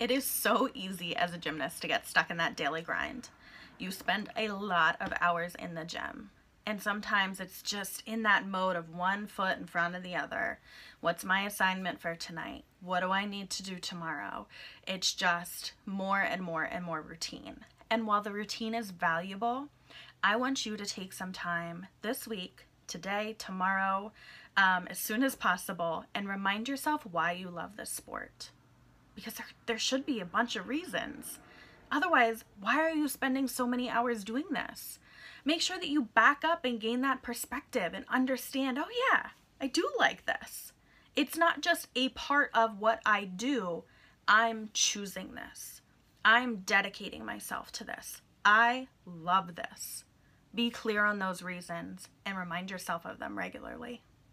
It is so easy as a gymnast to get stuck in that daily grind. You spend a lot of hours in the gym. And sometimes it's just in that mode of one foot in front of the other. What's my assignment for tonight? What do I need to do tomorrow? It's just more and more and more routine. And while the routine is valuable, I want you to take some time this week, today, tomorrow, um, as soon as possible, and remind yourself why you love this sport. Because there, there should be a bunch of reasons. Otherwise, why are you spending so many hours doing this? Make sure that you back up and gain that perspective and understand, oh yeah, I do like this. It's not just a part of what I do. I'm choosing this. I'm dedicating myself to this. I love this. Be clear on those reasons and remind yourself of them regularly.